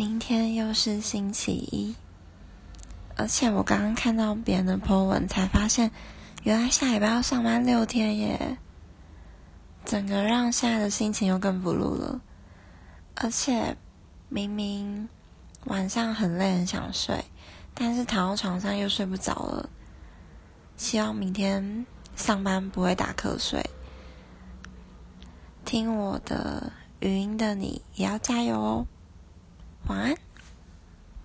明天又是星期一，而且我刚刚看到别人的 po 文，才发现原来下礼拜要上班六天耶，整个让现在的心情又更不露了。而且明明晚上很累很想睡，但是躺到床上又睡不着了。希望明天上班不会打瞌睡，听我的语音的你也要加油哦。